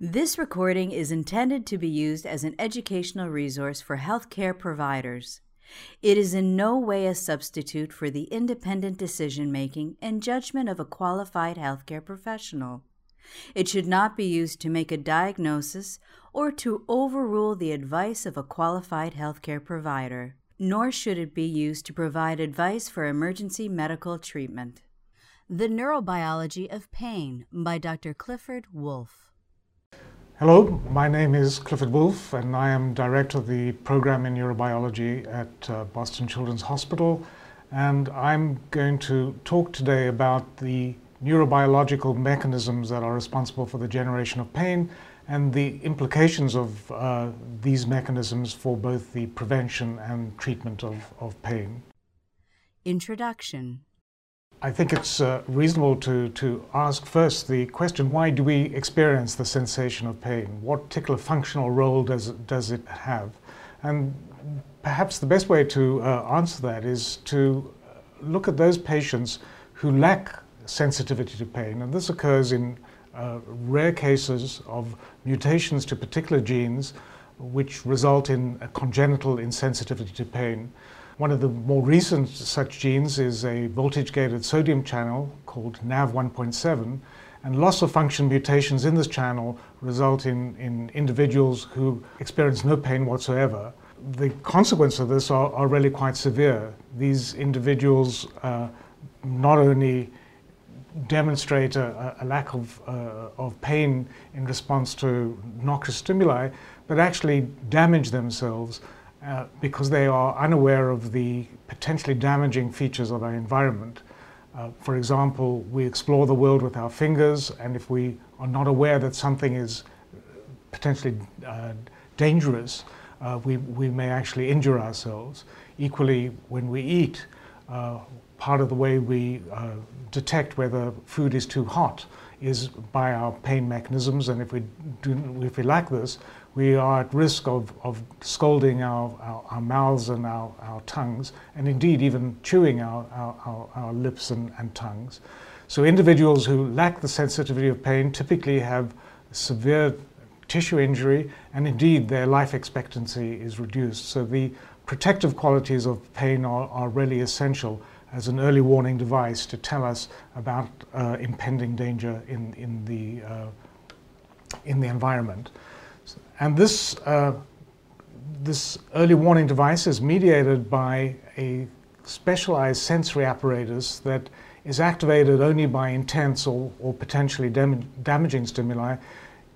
This recording is intended to be used as an educational resource for healthcare providers. It is in no way a substitute for the independent decision making and judgment of a qualified healthcare professional. It should not be used to make a diagnosis or to overrule the advice of a qualified healthcare provider, nor should it be used to provide advice for emergency medical treatment. The Neurobiology of Pain by Dr. Clifford Woolf. Hello, my name is Clifford Woolf, and I am Director of the Program in Neurobiology at uh, Boston Children's Hospital. And I'm going to talk today about the neurobiological mechanisms that are responsible for the generation of pain and the implications of uh, these mechanisms for both the prevention and treatment of, of pain. Introduction I think it's uh, reasonable to, to ask first the question why do we experience the sensation of pain? What particular functional role does, does it have? And perhaps the best way to uh, answer that is to look at those patients who lack sensitivity to pain. And this occurs in uh, rare cases of mutations to particular genes which result in a congenital insensitivity to pain. One of the more recent such genes is a voltage gated sodium channel called NAV1.7, and loss of function mutations in this channel result in, in individuals who experience no pain whatsoever. The consequences of this are, are really quite severe. These individuals uh, not only demonstrate a, a lack of, uh, of pain in response to noxious stimuli, but actually damage themselves uh, because they are unaware of the potentially damaging features of our environment. Uh, for example, we explore the world with our fingers, and if we are not aware that something is potentially uh, dangerous, uh, we, we may actually injure ourselves. Equally, when we eat, uh, part of the way we detect whether food is too hot is by our pain mechanisms, and if we, do, if we lack this, we are at risk of, of scalding our, our, our mouths and our, our tongues, and indeed even chewing our, our, our lips and, and tongues. So individuals who lack the sensitivity of pain typically have severe tissue injury, and indeed their life expectancy is reduced. So the protective qualities of pain are, are really essential as an early warning device to tell us about uh, impending danger in, in, the, uh, in the environment. And this, uh, this early warning device is mediated by a specialized sensory apparatus that is activated only by intense or, or potentially dam damaging stimuli,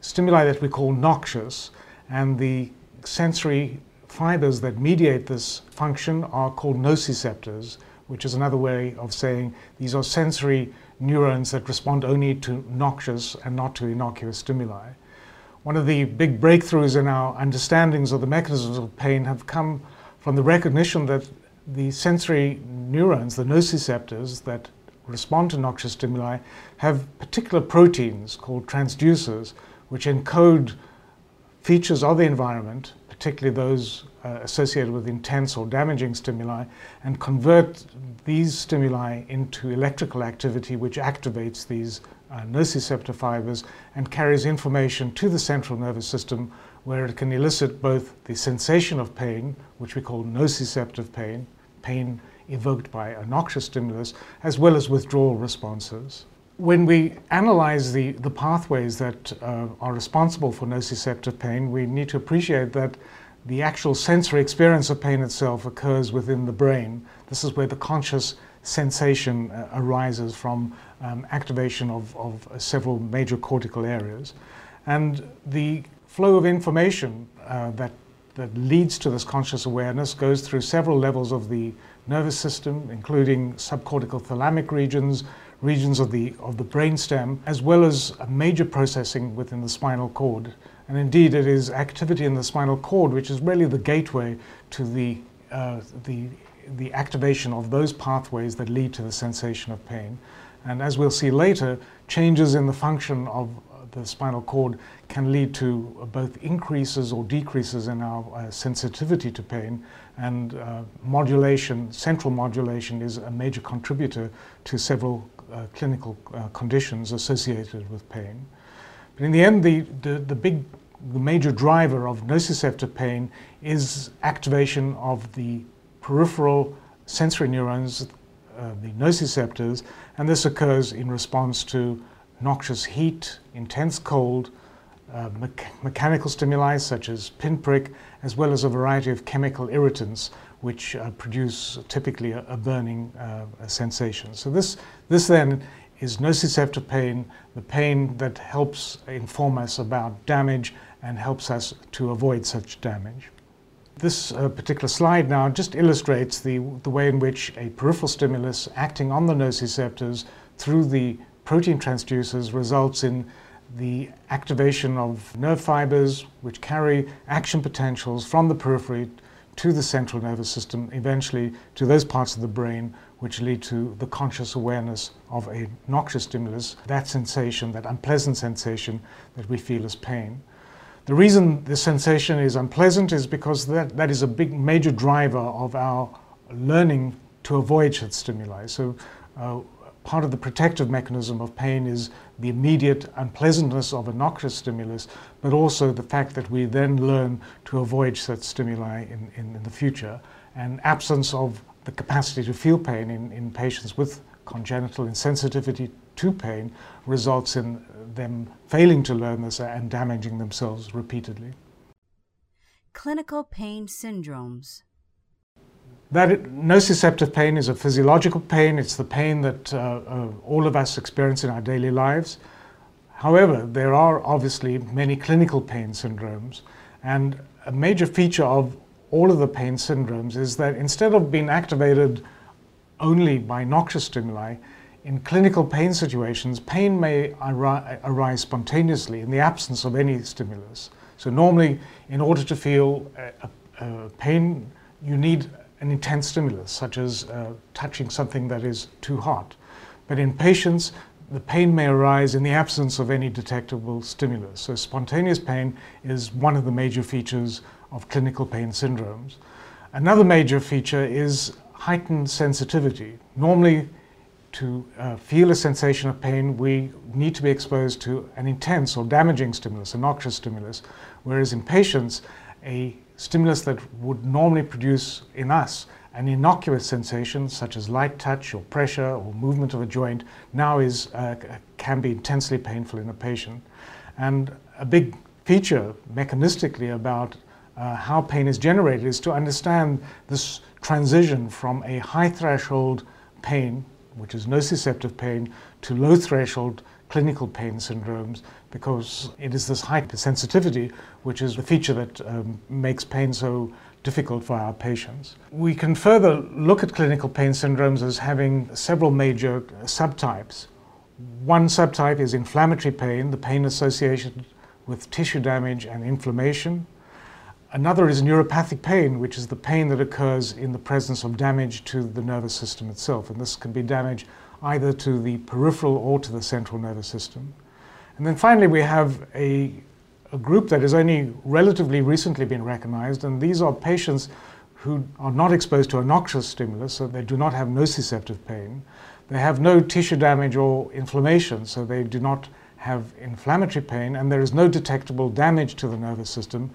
stimuli that we call noxious, and the sensory fibers that mediate this function are called nociceptors which is another way of saying these are sensory neurons that respond only to noxious and not to innocuous stimuli. One of the big breakthroughs in our understandings of the mechanisms of pain have come from the recognition that the sensory neurons, the nociceptors that respond to noxious stimuli, have particular proteins called transducers which encode features of the environment, particularly those uh, associated with intense or damaging stimuli and convert these stimuli into electrical activity which activates these nociceptor fibers and carries information to the central nervous system where it can elicit both the sensation of pain, which we call nociceptive pain, pain evoked by a noxious stimulus, as well as withdrawal responses. When we analyze the, the pathways that uh, are responsible for nociceptive pain, we need to appreciate that the actual sensory experience of pain itself occurs within the brain. This is where the conscious sensation uh, arises from um, activation of, of several major cortical areas. And the flow of information uh, that, that leads to this conscious awareness goes through several levels of the nervous system, including subcortical thalamic regions, regions of the, of the brainstem, as well as major processing within the spinal cord. And indeed, it is activity in the spinal cord which is really the gateway to the, uh, the, the activation of those pathways that lead to the sensation of pain. And as we'll see later, changes in the function of the spinal cord can lead to both increases or decreases in our uh, sensitivity to pain. And uh, modulation, central modulation, is a major contributor to several uh, clinical uh, conditions associated with pain. But in the end, the, the, the big, the major driver of nociceptive pain is activation of the peripheral sensory neurons, uh, the nociceptors, and this occurs in response to noxious heat, intense cold, uh, me mechanical stimuli such as pinprick, as well as a variety of chemical irritants which uh, produce typically a, a burning uh, a sensation. So this, this then is nociceptive pain, the pain that helps inform us about damage and helps us to avoid such damage. This uh, particular slide now just illustrates the, the way in which a peripheral stimulus acting on the nociceptors through the protein transducers results in the activation of nerve fibers which carry action potentials from the periphery to the central nervous system, eventually to those parts of the brain which lead to the conscious awareness of a noxious stimulus, that sensation, that unpleasant sensation that we feel as pain. The reason the sensation is unpleasant is because that, that is a big major driver of our learning to avoid such stimuli. So uh, part of the protective mechanism of pain is the immediate unpleasantness of a noxious stimulus, but also the fact that we then learn to avoid such stimuli in, in, in the future. And absence of the capacity to feel pain in, in patients with congenital insensitivity to pain results in them failing to learn this and damaging themselves repeatedly. Clinical pain syndromes. That nociceptive pain is a physiological pain. It's the pain that uh, uh, all of us experience in our daily lives. However, there are obviously many clinical pain syndromes, and a major feature of all of the pain syndromes is that instead of being activated only by noxious stimuli, in clinical pain situations, pain may arise spontaneously in the absence of any stimulus. So normally, in order to feel a, a, a pain, you need an intense stimulus, such as uh, touching something that is too hot. But in patients, the pain may arise in the absence of any detectable stimulus. So spontaneous pain is one of the major features of clinical pain syndromes. Another major feature is heightened sensitivity. Normally, to uh, feel a sensation of pain, we need to be exposed to an intense or damaging stimulus, a noxious stimulus, whereas in patients, a stimulus that would normally produce in us an innocuous sensation such as light touch or pressure or movement of a joint now is, uh, can be intensely painful in a patient. And a big feature mechanistically about uh, how pain is generated is to understand this transition from a high threshold pain, which is nociceptive pain, to low threshold clinical pain syndromes because it is this hypersensitivity which is the feature that um, makes pain so difficult for our patients. We can further look at clinical pain syndromes as having several major subtypes. One subtype is inflammatory pain, the pain associated with tissue damage and inflammation. Another is neuropathic pain, which is the pain that occurs in the presence of damage to the nervous system itself. And this can be damage either to the peripheral or to the central nervous system. And then finally, we have a, a group that has only relatively recently been recognized, and these are patients who are not exposed to a noxious stimulus, so they do not have nociceptive pain. They have no tissue damage or inflammation, so they do not have inflammatory pain, and there is no detectable damage to the nervous system.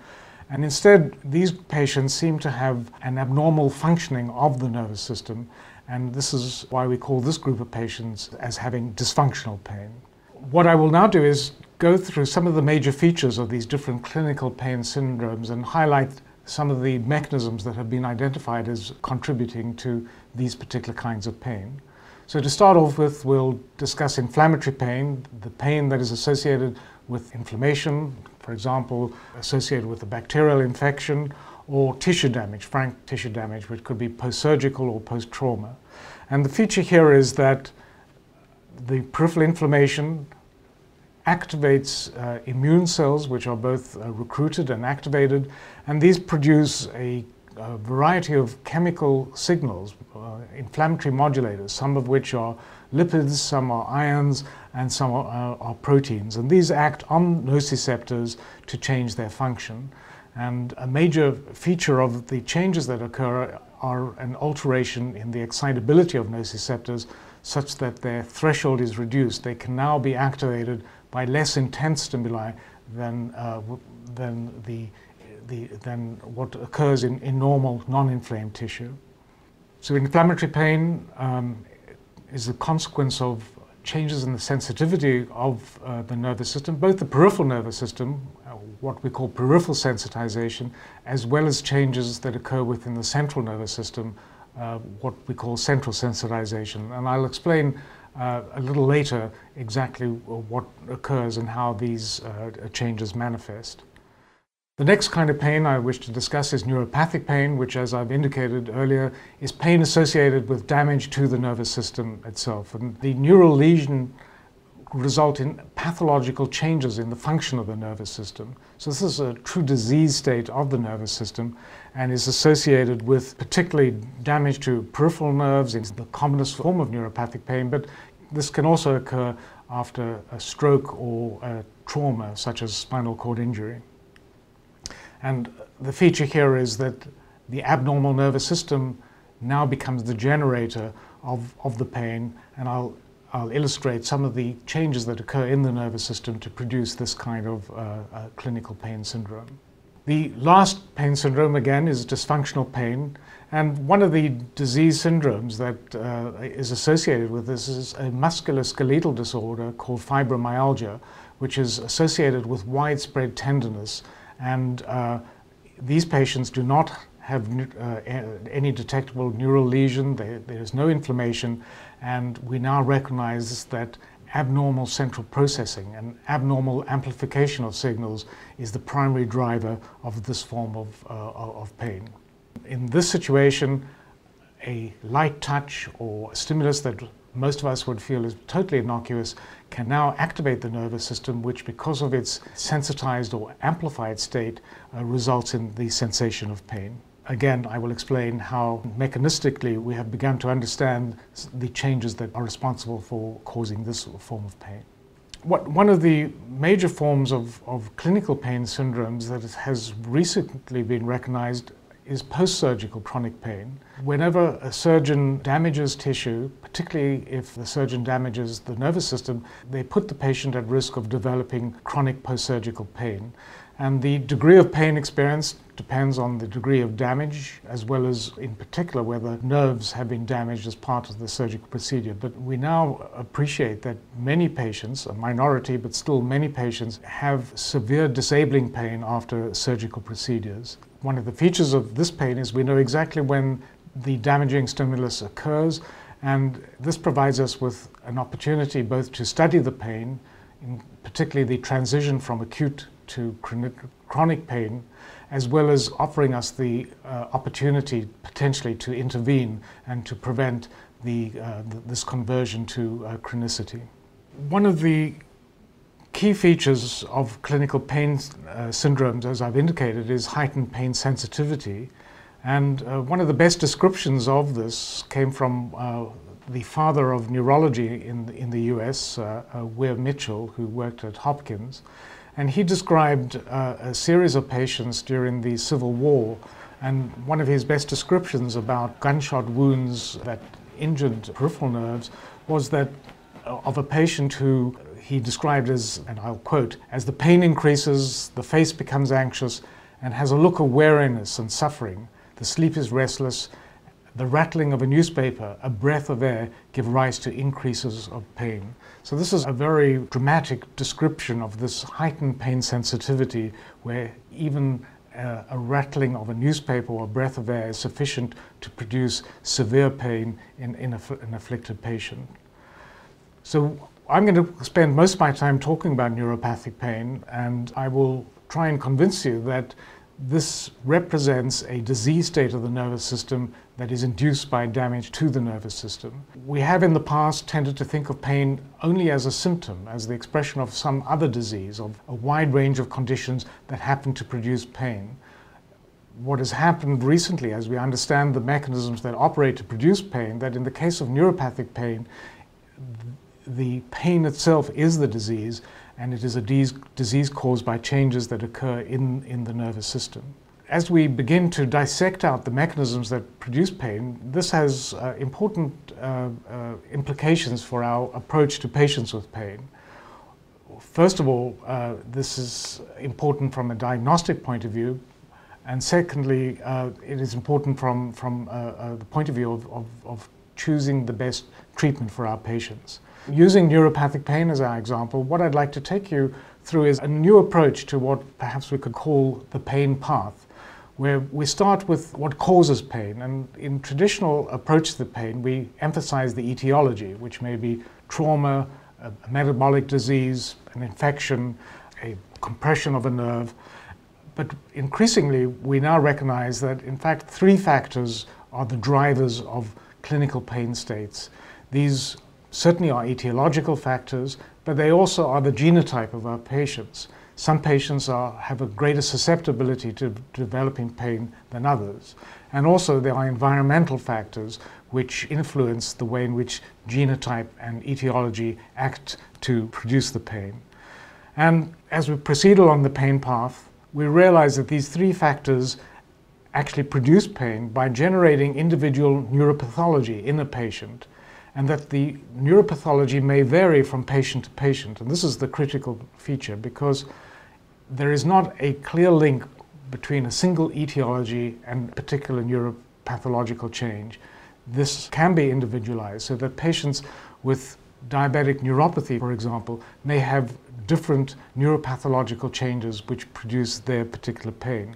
And instead, these patients seem to have an abnormal functioning of the nervous system, and this is why we call this group of patients as having dysfunctional pain. What I will now do is go through some of the major features of these different clinical pain syndromes and highlight some of the mechanisms that have been identified as contributing to these particular kinds of pain. So to start off with, we'll discuss inflammatory pain, the pain that is associated with inflammation, for example, associated with a bacterial infection or tissue damage, frank tissue damage, which could be post-surgical or post-trauma. And the feature here is that the peripheral inflammation activates uh, immune cells, which are both uh, recruited and activated, and these produce a, a variety of chemical signals, uh, inflammatory modulators, some of which are lipids, some are ions, and some are, uh, are proteins. And these act on nociceptors to change their function. And a major feature of the changes that occur are an alteration in the excitability of nociceptors such that their threshold is reduced. They can now be activated by less intense stimuli than, uh, than, the, the, than what occurs in, in normal non-inflamed tissue. So inflammatory pain um, is the consequence of changes in the sensitivity of uh, the nervous system, both the peripheral nervous system, uh, what we call peripheral sensitization, as well as changes that occur within the central nervous system, uh, what we call central sensitization. And I'll explain uh, a little later exactly what occurs and how these uh, changes manifest. The next kind of pain I wish to discuss is neuropathic pain, which, as I've indicated earlier, is pain associated with damage to the nervous system itself. And the neural lesion result in pathological changes in the function of the nervous system. So this is a true disease state of the nervous system and is associated with particularly damage to peripheral nerves. It's the commonest form of neuropathic pain, but this can also occur after a stroke or a trauma such as spinal cord injury. And the feature here is that the abnormal nervous system now becomes the generator of, of the pain, and I'll, I'll illustrate some of the changes that occur in the nervous system to produce this kind of uh, uh, clinical pain syndrome. The last pain syndrome, again, is dysfunctional pain. And one of the disease syndromes that uh, is associated with this is a musculoskeletal disorder called fibromyalgia, which is associated with widespread tenderness and uh, these patients do not have uh, any detectable neural lesion, there is no inflammation, and we now recognize that abnormal central processing and abnormal amplification of signals is the primary driver of this form of, uh, of pain. In this situation, a light touch or stimulus that most of us would feel is totally innocuous, can now activate the nervous system, which, because of its sensitized or amplified state, uh, results in the sensation of pain. Again, I will explain how mechanistically we have begun to understand the changes that are responsible for causing this form of pain. What, one of the major forms of, of clinical pain syndromes that has recently been recognized is post-surgical chronic pain. Whenever a surgeon damages tissue, particularly if the surgeon damages the nervous system, they put the patient at risk of developing chronic post-surgical pain. And the degree of pain experienced depends on the degree of damage, as well as, in particular, whether nerves have been damaged as part of the surgical procedure. But we now appreciate that many patients, a minority, but still many patients, have severe disabling pain after surgical procedures. One of the features of this pain is we know exactly when the damaging stimulus occurs, and this provides us with an opportunity both to study the pain, particularly the transition from acute to chronic pain, as well as offering us the uh, opportunity potentially to intervene and to prevent the, uh, this conversion to uh, chronicity. One of the key features of clinical pain uh, syndromes, as I've indicated, is heightened pain sensitivity. And uh, one of the best descriptions of this came from uh, the father of neurology in, in the US, uh, uh, Weir Mitchell, who worked at Hopkins. And he described uh, a series of patients during the Civil War. And one of his best descriptions about gunshot wounds that injured peripheral nerves was that of a patient who he described as, and I'll quote, as the pain increases, the face becomes anxious and has a look of weariness and suffering. The sleep is restless. The rattling of a newspaper, a breath of air, give rise to increases of pain. So this is a very dramatic description of this heightened pain sensitivity where even uh, a rattling of a newspaper or a breath of air is sufficient to produce severe pain in, in an afflicted patient. So I'm going to spend most of my time talking about neuropathic pain, and I will try and convince you that this represents a disease state of the nervous system that is induced by damage to the nervous system. We have in the past tended to think of pain only as a symptom, as the expression of some other disease, of a wide range of conditions that happen to produce pain. What has happened recently, as we understand the mechanisms that operate to produce pain, that in the case of neuropathic pain, the pain itself is the disease, and it is a disease caused by changes that occur in, in the nervous system. As we begin to dissect out the mechanisms that produce pain, this has uh, important uh, uh, implications for our approach to patients with pain. first of all, uh, this is important from a diagnostic point of view, and secondly, uh, it is important from, from uh, the point of view of, of, of choosing the best treatment for our patients. Using neuropathic pain as our example, what I'd like to take you through is a new approach to what perhaps we could call the pain path where we start with what causes pain. And in traditional approach to the pain, we emphasize the etiology, which may be trauma, a metabolic disease, an infection, a compression of a nerve. But increasingly, we now recognize that, in fact, three factors are the drivers of clinical pain states. These certainly are etiological factors, but they also are the genotype of our patients. Some patients are, have a greater susceptibility to developing pain than others. And also, there are environmental factors which influence the way in which genotype and etiology act to produce the pain. And as we proceed along the pain path, we realize that these three factors actually produce pain by generating individual neuropathology in a patient, and that the neuropathology may vary from patient to patient. And this is the critical feature because there is not a clear link between a single etiology and particular neuropathological change. This can be individualized so that patients with diabetic neuropathy, for example, may have different neuropathological changes which produce their particular pain.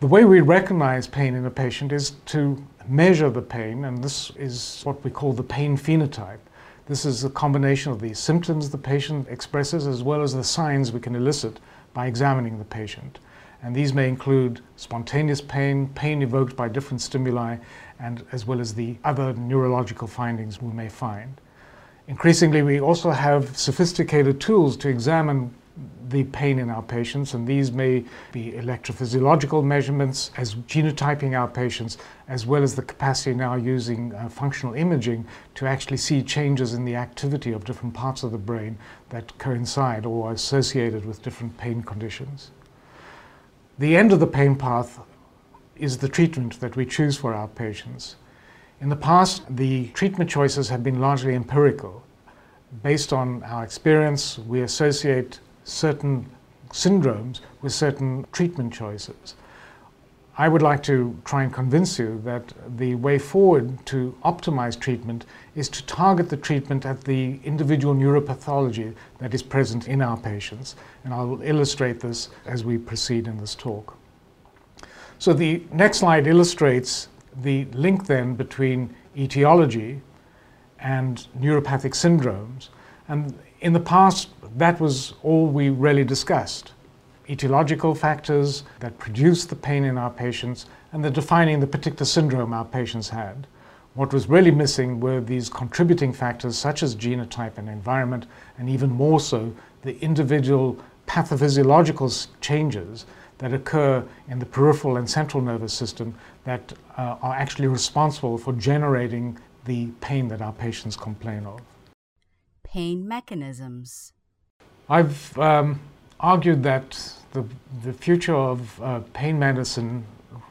The way we recognize pain in a patient is to measure the pain, and this is what we call the pain phenotype. This is a combination of the symptoms the patient expresses as well as the signs we can elicit by examining the patient. And these may include spontaneous pain, pain evoked by different stimuli, and as well as the other neurological findings we may find. Increasingly, we also have sophisticated tools to examine the pain in our patients, and these may be electrophysiological measurements as genotyping our patients, as well as the capacity now using uh, functional imaging to actually see changes in the activity of different parts of the brain that coincide or are associated with different pain conditions. The end of the pain path is the treatment that we choose for our patients. In the past, the treatment choices have been largely empirical. Based on our experience, we associate certain syndromes with certain treatment choices. I would like to try and convince you that the way forward to optimize treatment is to target the treatment at the individual neuropathology that is present in our patients. And I'll illustrate this as we proceed in this talk. So the next slide illustrates the link then between etiology and neuropathic syndromes. And in the past, that was all we really discussed. Etiological factors that produce the pain in our patients and the defining the particular syndrome our patients had. What was really missing were these contributing factors such as genotype and environment, and even more so, the individual pathophysiological changes that occur in the peripheral and central nervous system that uh, are actually responsible for generating the pain that our patients complain of. Pain mechanisms. I've um, argued that the, the future of uh, pain medicine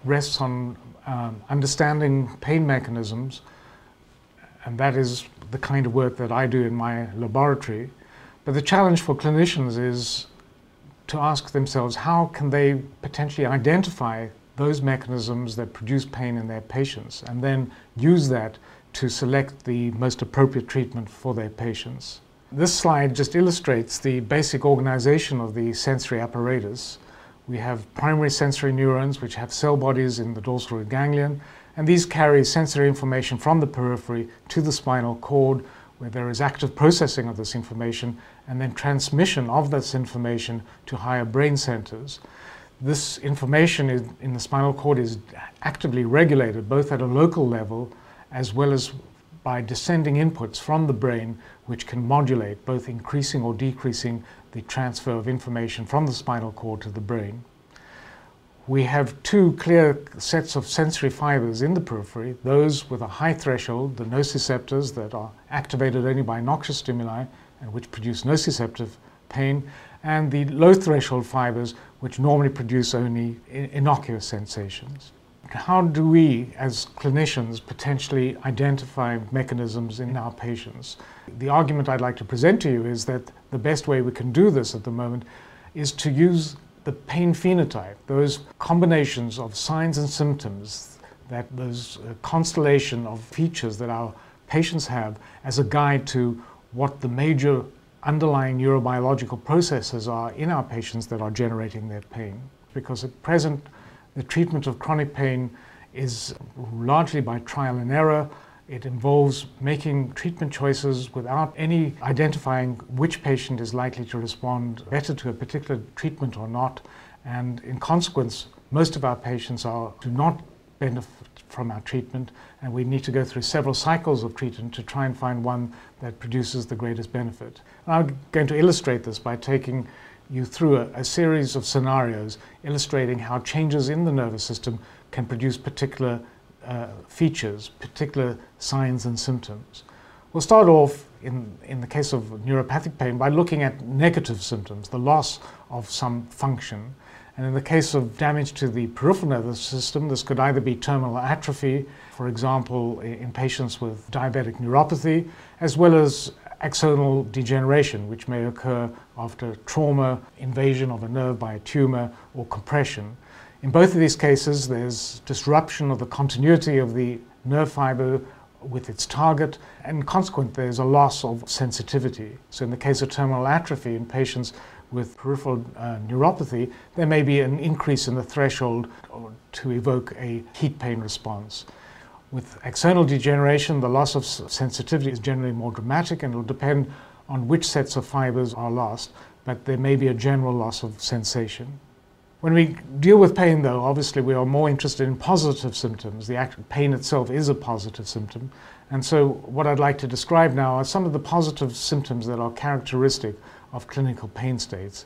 rests on um, understanding pain mechanisms, and that is the kind of work that I do in my laboratory. But the challenge for clinicians is to ask themselves how can they potentially identify those mechanisms that produce pain in their patients and then use that to select the most appropriate treatment for their patients. This slide just illustrates the basic organization of the sensory apparatus. We have primary sensory neurons, which have cell bodies in the dorsal root ganglion, and these carry sensory information from the periphery to the spinal cord, where there is active processing of this information and then transmission of this information to higher brain centers. This information in the spinal cord is actively regulated both at a local level as well as by descending inputs from the brain which can modulate both increasing or decreasing the transfer of information from the spinal cord to the brain. We have two clear sets of sensory fibers in the periphery, those with a high threshold, the nociceptors that are activated only by noxious stimuli and which produce nociceptive pain, and the low threshold fibers which normally produce only innocuous sensations. How do we, as clinicians, potentially identify mechanisms in our patients? The argument I'd like to present to you is that the best way we can do this at the moment is to use the pain phenotype, those combinations of signs and symptoms, that those uh, constellation of features that our patients have as a guide to what the major underlying neurobiological processes are in our patients that are generating their pain. Because at present, the treatment of chronic pain is largely by trial and error. It involves making treatment choices without any identifying which patient is likely to respond better to a particular treatment or not. And in consequence, most of our patients are, do not benefit from our treatment, and we need to go through several cycles of treatment to try and find one that produces the greatest benefit. And I'm going to illustrate this by taking you through a, a, series of scenarios illustrating how changes in the nervous system can produce particular uh, features, particular signs and symptoms. We'll start off in, in the case of neuropathic pain by looking at negative symptoms, the loss of some function. And in the case of damage to the peripheral nervous system, this could either be terminal atrophy, for example, in patients with diabetic neuropathy, as well as axonal degeneration, which may occur after trauma, invasion of a nerve by a tumor, or compression. In both of these cases, there's disruption of the continuity of the nerve fiber with its target, and consequently, there's a loss of sensitivity. So, in the case of terminal atrophy in patients with peripheral uh, neuropathy, there may be an increase in the threshold to evoke a heat pain response. With axonal degeneration, the loss of sensitivity is generally more dramatic and it will depend on which sets of fibers are lost, but there may be a general loss of sensation. When we deal with pain, though, obviously we are more interested in positive symptoms. The pain itself is a positive symptom. And so, what I'd like to describe now are some of the positive symptoms that are characteristic of clinical pain states.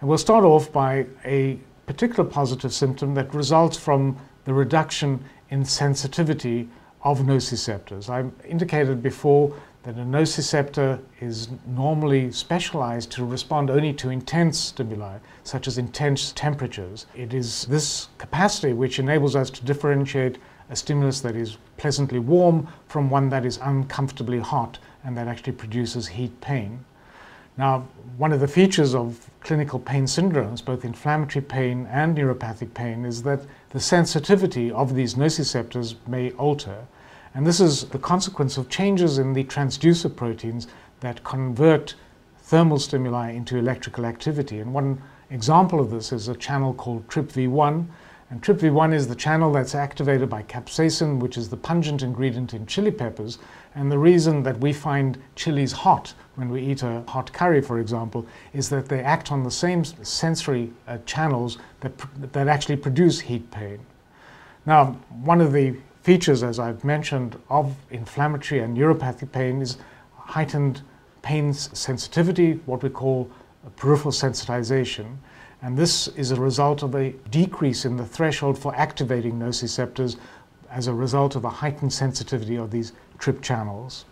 And we'll start off by a particular positive symptom that results from the reduction in sensitivity of nociceptors. I indicated before that a nociceptor is normally specialized to respond only to intense stimuli, such as intense temperatures. It is this capacity which enables us to differentiate a stimulus that is pleasantly warm from one that is uncomfortably hot and that actually produces heat pain. Now, one of the features of clinical pain syndromes, both inflammatory pain and neuropathic pain, is that the sensitivity of these nociceptors may alter. And this is the consequence of changes in the transducer proteins that convert thermal stimuli into electrical activity. And one example of this is a channel called TRPV1, and TRPV1 is the channel that's activated by capsaicin, which is the pungent ingredient in chili peppers. And the reason that we find chilies hot when we eat a hot curry, for example, is that they act on the same sensory uh, channels that, that actually produce heat pain. Now, one of the features, as I've mentioned, of inflammatory and neuropathic pain is heightened pain sensitivity, what we call peripheral sensitization. And this is a result of a decrease in the threshold for activating nociceptors as a result of a heightened sensitivity of these TRP channels.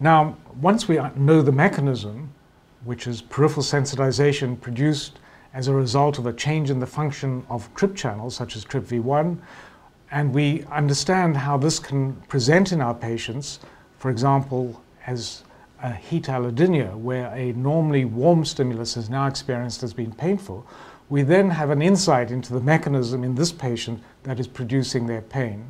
Now, once we know the mechanism, which is peripheral sensitization produced as a result of a change in the function of TRP channels, such as TRPV1, and we understand how this can present in our patients, for example, as a heat allodynia, where a normally warm stimulus is now experienced as being painful, we then have an insight into the mechanism in this patient that is producing their pain.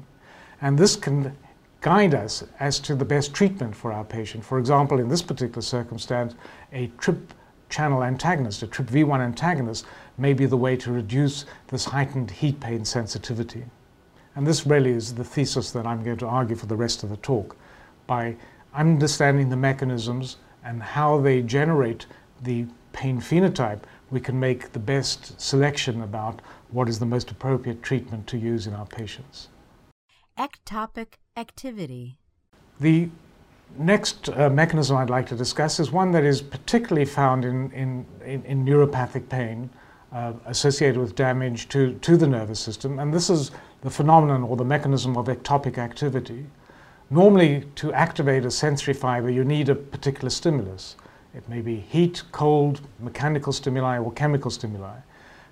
And this can guide us as to the best treatment for our patient. For example, in this particular circumstance, a TRP channel antagonist, a TRPV1 antagonist, may be the way to reduce this heightened heat pain sensitivity. And this really is the thesis that I'm going to argue for the rest of the talk. By understanding the mechanisms and how they generate the pain phenotype, we can make the best selection about what is the most appropriate treatment to use in our patients. Ectopic activity. The next uh, mechanism I'd like to discuss is one that is particularly found in, in, in, in neuropathic pain uh, associated with damage to, to the nervous system, and this is the phenomenon or the mechanism of ectopic activity. Normally, to activate a sensory fiber, you need a particular stimulus. It may be heat, cold, mechanical stimuli, or chemical stimuli.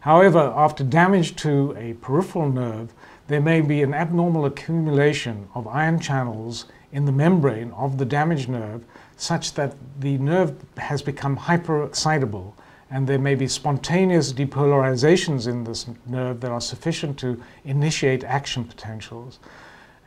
However, after damage to a peripheral nerve, there may be an abnormal accumulation of ion channels in the membrane of the damaged nerve such that the nerve has become hyperexcitable and there may be spontaneous depolarizations in this nerve that are sufficient to initiate action potentials.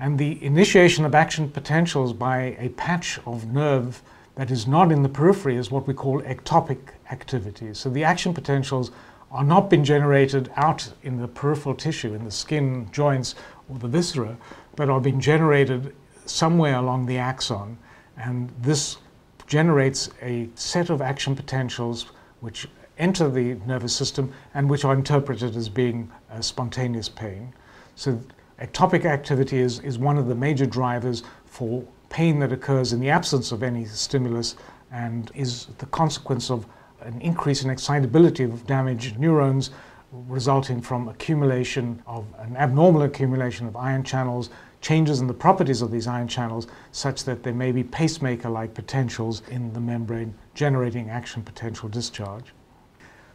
And the initiation of action potentials by a patch of nerve that is not in the periphery is what we call ectopic activity. So the action potentials are not being generated out in the peripheral tissue, in the skin, joints, or the viscera, but are being generated somewhere along the axon. And this generates a set of action potentials which enter the nervous system and which are interpreted as being uh, spontaneous pain. So ectopic activity is, is one of the major drivers for pain that occurs in the absence of any stimulus and is the consequence of an increase in excitability of damaged neurons resulting from accumulation of an abnormal accumulation of ion channels, changes in the properties of these ion channels such that there may be pacemaker-like potentials in the membrane generating action potential discharge.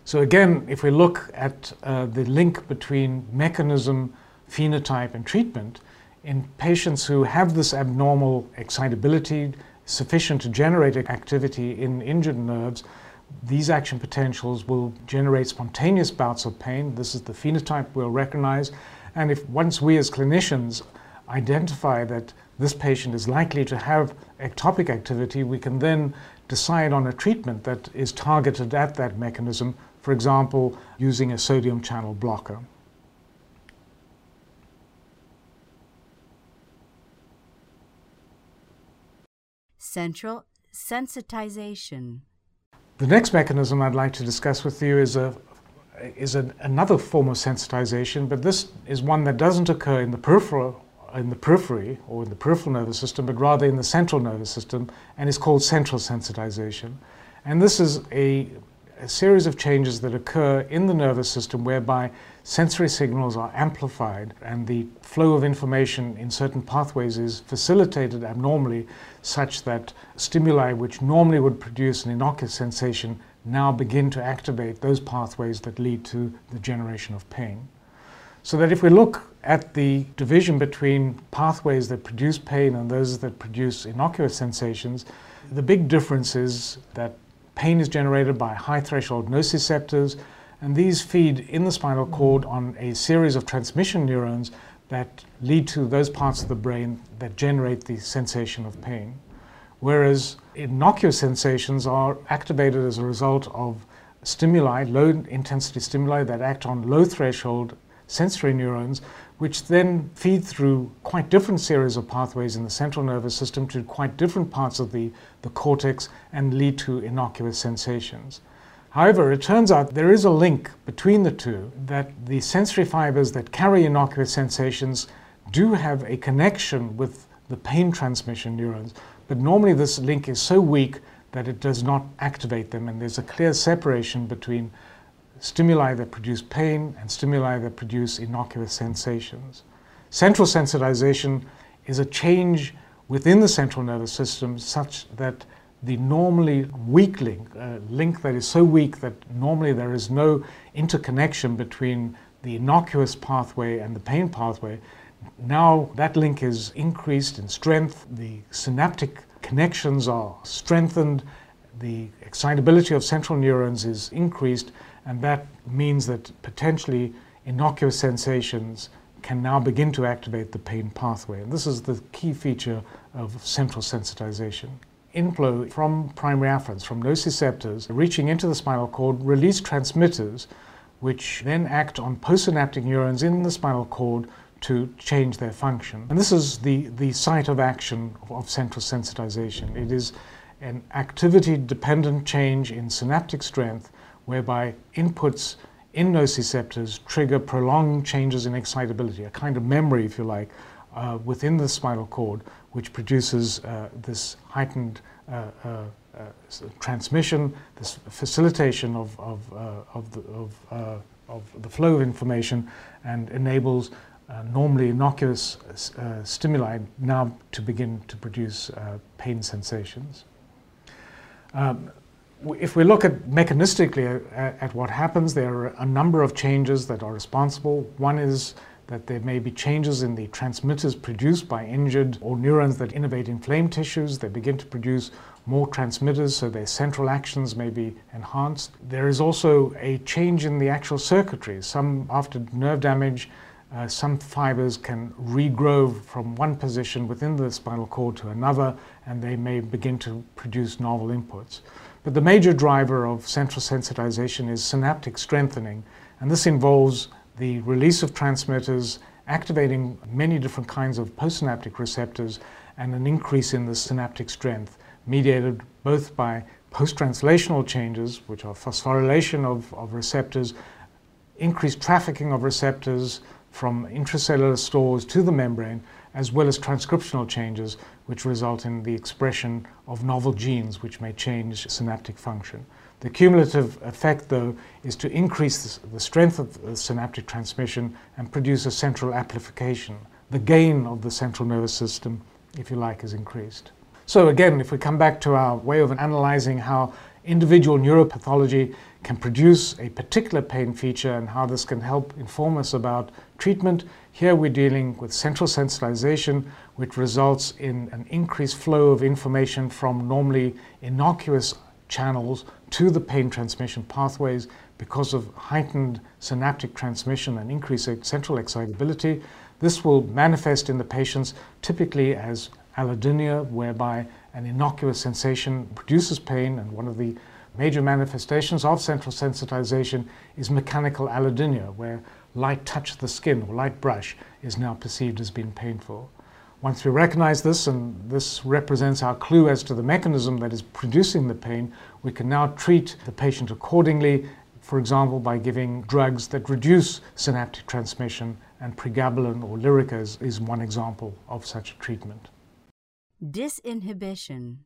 So again, if we look at uh, the link between mechanism, phenotype, and treatment, in patients who have this abnormal excitability sufficient to generate activity in injured nerves, these action potentials will generate spontaneous bouts of pain. This is the phenotype we'll recognize. And if once we as clinicians identify that this patient is likely to have ectopic activity, we can then decide on a treatment that is targeted at that mechanism, for example, using a sodium channel blocker. Central sensitization. The next mechanism I'd like to discuss with you is a is a, another form of sensitization, but this is one that doesn't occur in the peripheral in the periphery or in the peripheral nervous system, but rather in the central nervous system, and is called central sensitization. And this is a, a series of changes that occur in the nervous system whereby sensory signals are amplified and the flow of information in certain pathways is facilitated abnormally such that stimuli which normally would produce an innocuous sensation now begin to activate those pathways that lead to the generation of pain. So that if we look at the division between pathways that produce pain and those that produce innocuous sensations, the big difference is that pain is generated by high threshold nociceptors, and these feed in the spinal cord on a series of transmission neurons that lead to those parts of the brain that generate the sensation of pain. Whereas innocuous sensations are activated as a result of stimuli, low intensity stimuli that act on low threshold sensory neurons, which then feed through quite different series of pathways in the central nervous system to quite different parts of the, the cortex and lead to innocuous sensations. However, it turns out there is a link between the two, that the sensory fibers that carry innocuous sensations do have a connection with the pain transmission neurons, but normally this link is so weak that it does not activate them, and there's a clear separation between stimuli that produce pain and stimuli that produce innocuous sensations. Central sensitization is a change within the central nervous system such that the normally weak link, a link that is so weak that normally there is no interconnection between the innocuous pathway and the pain pathway, now that link is increased in strength, the synaptic connections are strengthened, the excitability of central neurons is increased, and that means that potentially innocuous sensations can now begin to activate the pain pathway. And this is the key feature of central sensitization. Inflow from primary afferents, from nociceptors, reaching into the spinal cord, release transmitters, which then act on postsynaptic neurons in the spinal cord to change their function. And this is the, the site of action of, central sensitization. It is an activity-dependent change in synaptic strength whereby inputs in nociceptors trigger prolonged changes in excitability, a kind of memory, if you like, uh, within the spinal cord, which produces uh, this heightened uh, uh, uh transmission, this facilitation of, of, uh, of, the, of, of, the, flow of information, and enables normally innocuous stimuli now to begin to produce pain sensations. Um, if we look at mechanistically at, at, what happens, there are a number of changes that are responsible. One is that there may be changes in the transmitters produced by injured or neurons that innervate inflamed tissues. They begin to produce more transmitters, so their central actions may be enhanced. There is also a change in the actual circuitry. Some, after nerve damage, uh, some fibers can regrow from one position within the spinal cord to another, and they may begin to produce novel inputs. But the major driver of central sensitization is synaptic strengthening, and this involves the release of transmitters, activating many different kinds of postsynaptic receptors, and an increase in the synaptic strength mediated both by post-translational changes, which are phosphorylation of, of receptors, increased trafficking of receptors from intracellular stores to the membrane, as well as transcriptional changes, which result in the expression of novel genes which may change synaptic function. The cumulative effect, though, is to increase the strength of the synaptic transmission and produce a central amplification. The gain of the central nervous system, if you like, is increased. So again, if we come back to our way of analyzing how individual neuropathology can produce a particular pain feature and how this can help inform us about treatment, here we're dealing with central sensitization, which results in an increased flow of information from normally innocuous channels to the pain transmission pathways because of heightened synaptic transmission and increased central excitability. This will manifest in the patients typically as allodynia, whereby an innocuous sensation produces pain, and one of the major manifestations of central sensitization is mechanical allodynia, where light touch of the skin or light brush is now perceived as being painful. Once we recognize this, and this represents our clue as to the mechanism that is producing the pain, we can now treat the patient accordingly, for example, by giving drugs that reduce synaptic transmission, and pregabalin or Lyrica is, is one example of such a treatment. Disinhibition.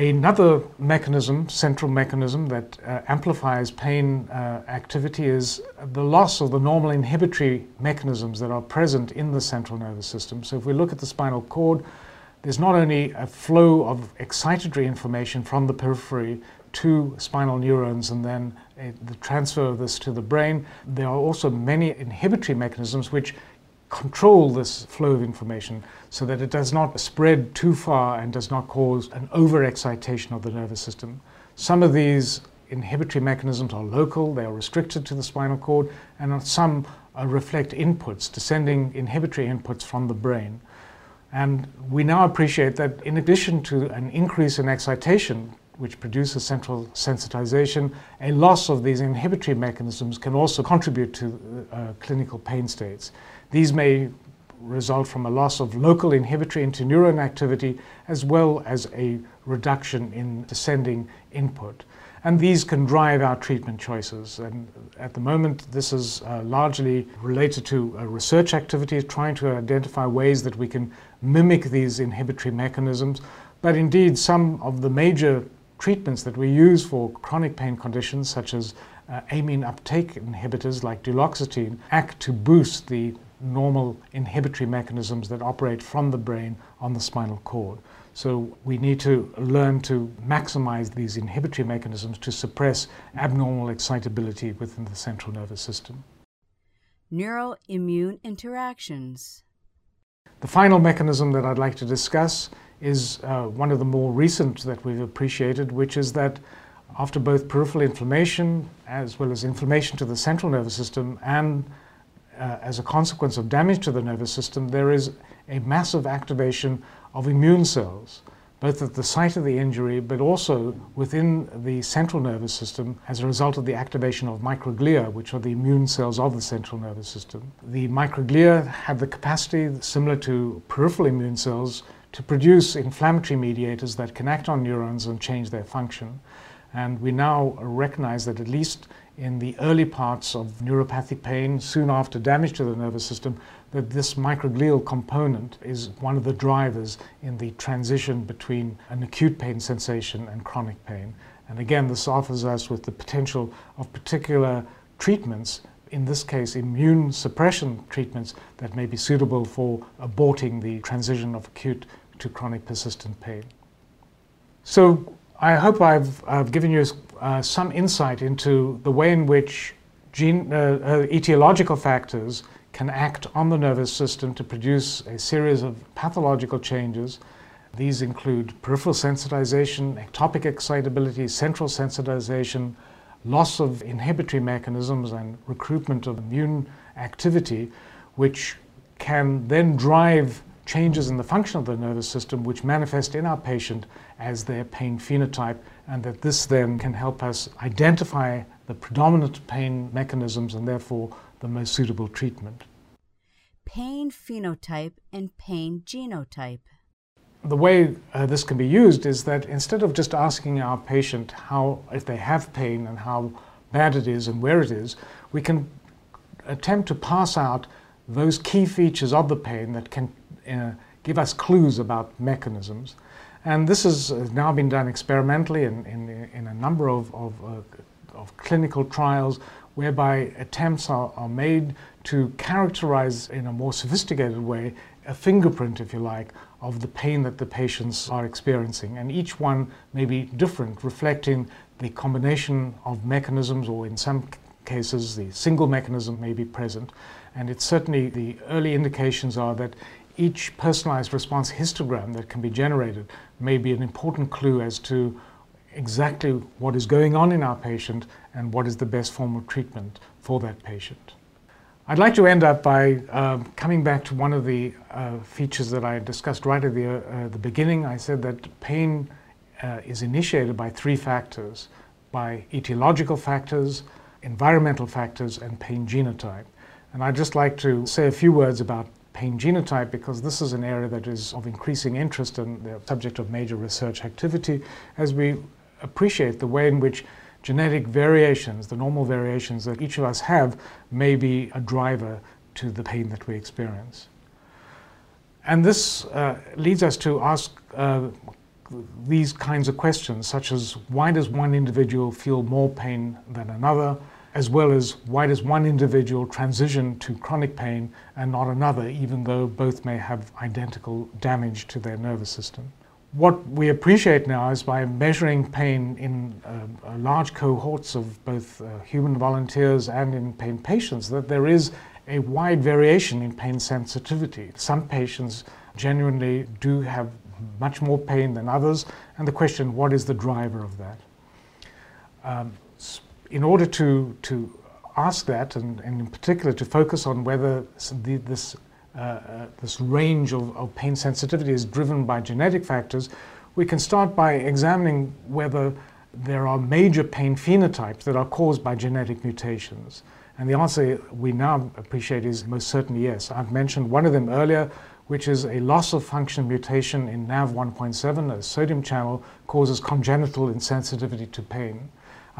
Another mechanism, central mechanism that uh, amplifies pain uh, activity is the loss of the normal inhibitory mechanisms that are present in the central nervous system. So if we look at the spinal cord, there's not only a flow of excitatory information from the periphery to spinal neurons and then uh, the transfer of this to the brain, there are also many inhibitory mechanisms which control this flow of information so that it does not spread too far and does not cause an overexcitation of the nervous system. Some of these inhibitory mechanisms are local, they are restricted to the spinal cord, and some uh, reflect inputs, descending inhibitory inputs from the brain. And we now appreciate that in addition to an increase in excitation, which produces central sensitization, a loss of these inhibitory mechanisms can also contribute to uh, clinical pain states. These may result from a loss of local inhibitory interneuron activity as well as a reduction in descending input. And these can drive our treatment choices. And at the moment, this is uh, largely related to uh, research activities, trying to identify ways that we can mimic these inhibitory mechanisms. But indeed, some of the major treatments that we use for chronic pain conditions, such as uh, amine uptake inhibitors like duloxetine, act to boost the normal inhibitory mechanisms that operate from the brain on the spinal cord. So we need to learn to maximize these inhibitory mechanisms to suppress abnormal excitability within the central nervous system. Neuroimmune interactions. The final mechanism that I'd like to discuss is uh, one of the more recent that we've appreciated, which is that after both peripheral inflammation as well as inflammation to the central nervous system and uh, as a consequence of damage to the nervous system, there is a massive activation of immune cells, both at the site of the injury but also within the central nervous system as a result of the activation of microglia, which are the immune cells of the central nervous system. The microglia have the capacity, similar to peripheral immune cells, to produce inflammatory mediators that can act on neurons and change their function. And we now recognize that at least in the early parts of neuropathic pain, soon after damage to the nervous system, that this microglial component is one of the drivers in the transition between an acute pain sensation and chronic pain. And again, this offers us with the potential of particular treatments, in this case, immune suppression treatments that may be suitable for aborting the transition of acute to chronic persistent pain. So I hope I've, I've given you uh, some insight into the way in which gene, uh, uh, etiological factors can act on the nervous system to produce a series of pathological changes. These include peripheral sensitization, ectopic excitability, central sensitization, loss of inhibitory mechanisms, and recruitment of immune activity, which can then drive changes in the function of the nervous system, which manifest in our patient as their pain phenotype, and that this then can help us identify the predominant pain mechanisms and therefore the most suitable treatment. Pain phenotype and pain genotype. The way uh, this can be used is that instead of just asking our patient how, if they have pain and how bad it is and where it is, we can attempt to pass out those key features of the pain that can uh, give us clues about mechanisms. And this has now been done experimentally in, in, in a number of, of, uh, of, clinical trials whereby attempts are, are made to characterize in a more sophisticated way a fingerprint, if you like, of the pain that the patients are experiencing. And each one may be different, reflecting the combination of mechanisms, or in some cases, the single mechanism may be present. And it's certainly the early indications are that each personalized response histogram that can be generated may be an important clue as to exactly what is going on in our patient and what is the best form of treatment for that patient. I'd like to end up by uh, coming back to one of the uh, features that I discussed right at the, uh, the beginning. I said that pain uh, is initiated by three factors by etiological factors, environmental factors, and pain genotype. And I'd just like to say a few words about pain genotype because this is an area that is of increasing interest and the subject of major research activity as we appreciate the way in which genetic variations, the normal variations that each of us have, may be a driver to the pain that we experience. And this uh, leads us to ask uh, these kinds of questions, such as why does one individual feel more pain than another? As well as why does one individual transition to chronic pain and not another, even though both may have identical damage to their nervous system. What we appreciate now is by measuring pain in uh, large cohorts of both uh, human volunteers and in pain patients that there is a wide variation in pain sensitivity. Some patients genuinely do have much more pain than others, and the question, what is the driver of that? Um, in order to, to ask that, and, and in particular to focus on whether the, this, uh, uh, this range of, of pain sensitivity is driven by genetic factors, we can start by examining whether there are major pain phenotypes that are caused by genetic mutations. And the answer we now appreciate is most certainly yes. I've mentioned one of them earlier, which is a loss of function mutation in NAV1.7, a sodium channel, causes congenital insensitivity to pain.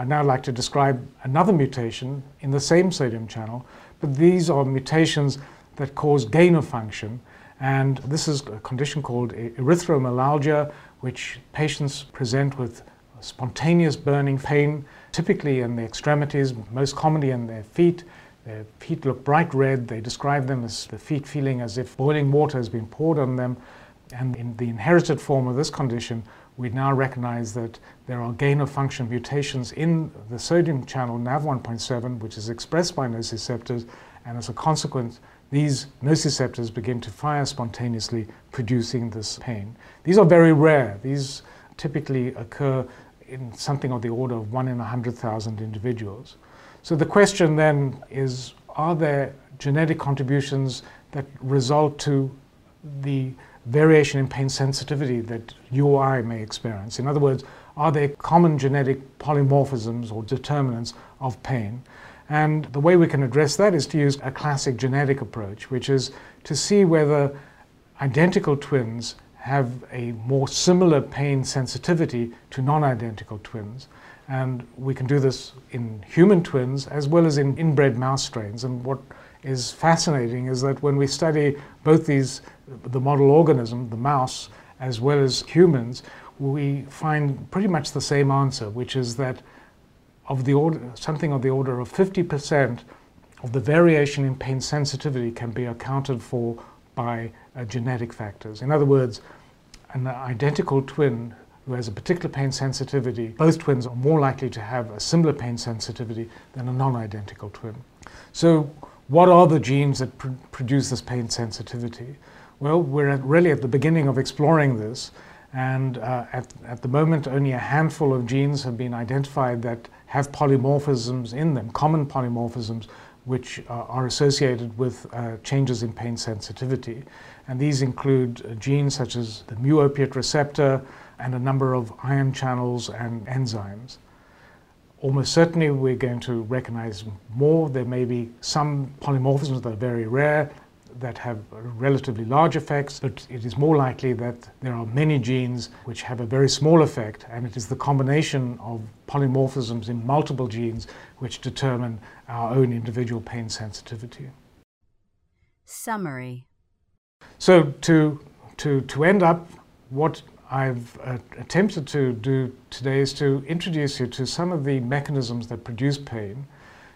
I'd now like to describe another mutation in the same sodium channel, but these are mutations that cause gain of function. And this is a condition called erythromelalgia, which patients present with spontaneous burning pain, typically in the extremities, most commonly in their feet. Their feet look bright red. They describe them as the feet feeling as if boiling water has been poured on them. And in the inherited form of this condition, we now recognize that there are gain of function mutations in the sodium channel NAV1.7, which is expressed by nociceptors, and as a consequence, these nociceptors begin to fire spontaneously, producing this pain. These are very rare. These typically occur in something of the order of one in 100,000 individuals. So the question then is, are there genetic contributions that result to the variation in pain sensitivity that you or I may experience? In other words, are there common genetic polymorphisms or determinants of pain? And the way we can address that is to use a classic genetic approach, which is to see whether identical twins have a more similar pain sensitivity to non identical twins. And we can do this in human twins as well as in inbred mouse strains. And what is fascinating is that when we study both these, the model organism, the mouse, as well as humans, we find pretty much the same answer, which is that of the order, something of the order of 50% of the variation in pain sensitivity can be accounted for by uh, genetic factors. In other words, an identical twin who has a particular pain sensitivity, both twins are more likely to have a similar pain sensitivity than a non identical twin. So What are the genes that pr- produce this pain sensitivity? Well, we're at, really at the beginning of exploring this, and uh, at, at the moment, only a handful of genes have been identified that have polymorphisms in them, common polymorphisms, which uh, are associated with uh, changes in pain sensitivity. And these include uh, genes such as the mu opiate receptor and a number of ion channels and enzymes. Almost certainly, we're going to recognize more. There may be some polymorphisms that are very rare, that have relatively large effects, but it is more likely that there are many genes which have a very small effect, and it is the combination of polymorphisms in multiple genes which determine our own individual pain sensitivity. Summary So, to, to, to end up, what I've uh, attempted to do today is to introduce you to some of the mechanisms that produce pain,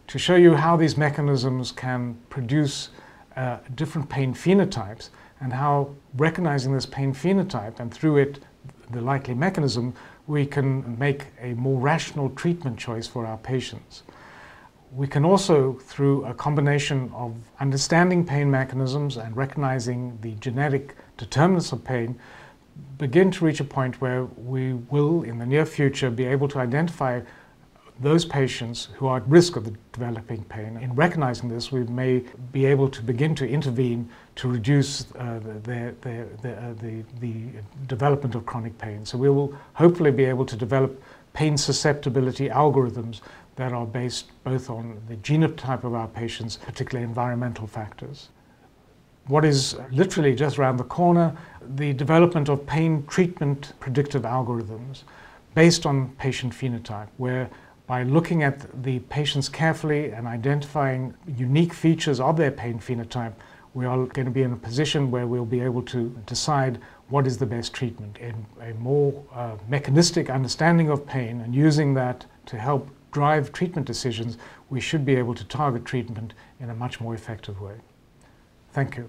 to show you how these mechanisms can produce uh, different pain phenotypes and how recognizing this pain phenotype and through it the likely mechanism, we can make a more rational treatment choice for our patients. We can also, through a combination of understanding pain mechanisms and recognizing the genetic determinants of pain, begin to reach a point where we will, in the near future, be able to identify those patients who are at risk of developing pain. In recognizing this, we may be able to begin to intervene to reduce uh, the, the, the, uh, the, the development of chronic pain. So we will hopefully be able to develop pain susceptibility algorithms that are based both on the genotype of our patients, particularly environmental factors. What is literally just around the corner, the development of pain treatment predictive algorithms based on patient phenotype, where by looking at the patients carefully and identifying unique features of their pain phenotype, we are going to be in a position where we'll be able to decide what is the best treatment in a more uh, mechanistic understanding of pain and using that to help drive treatment decisions, we should be able to target treatment in a much more effective way. Thank you.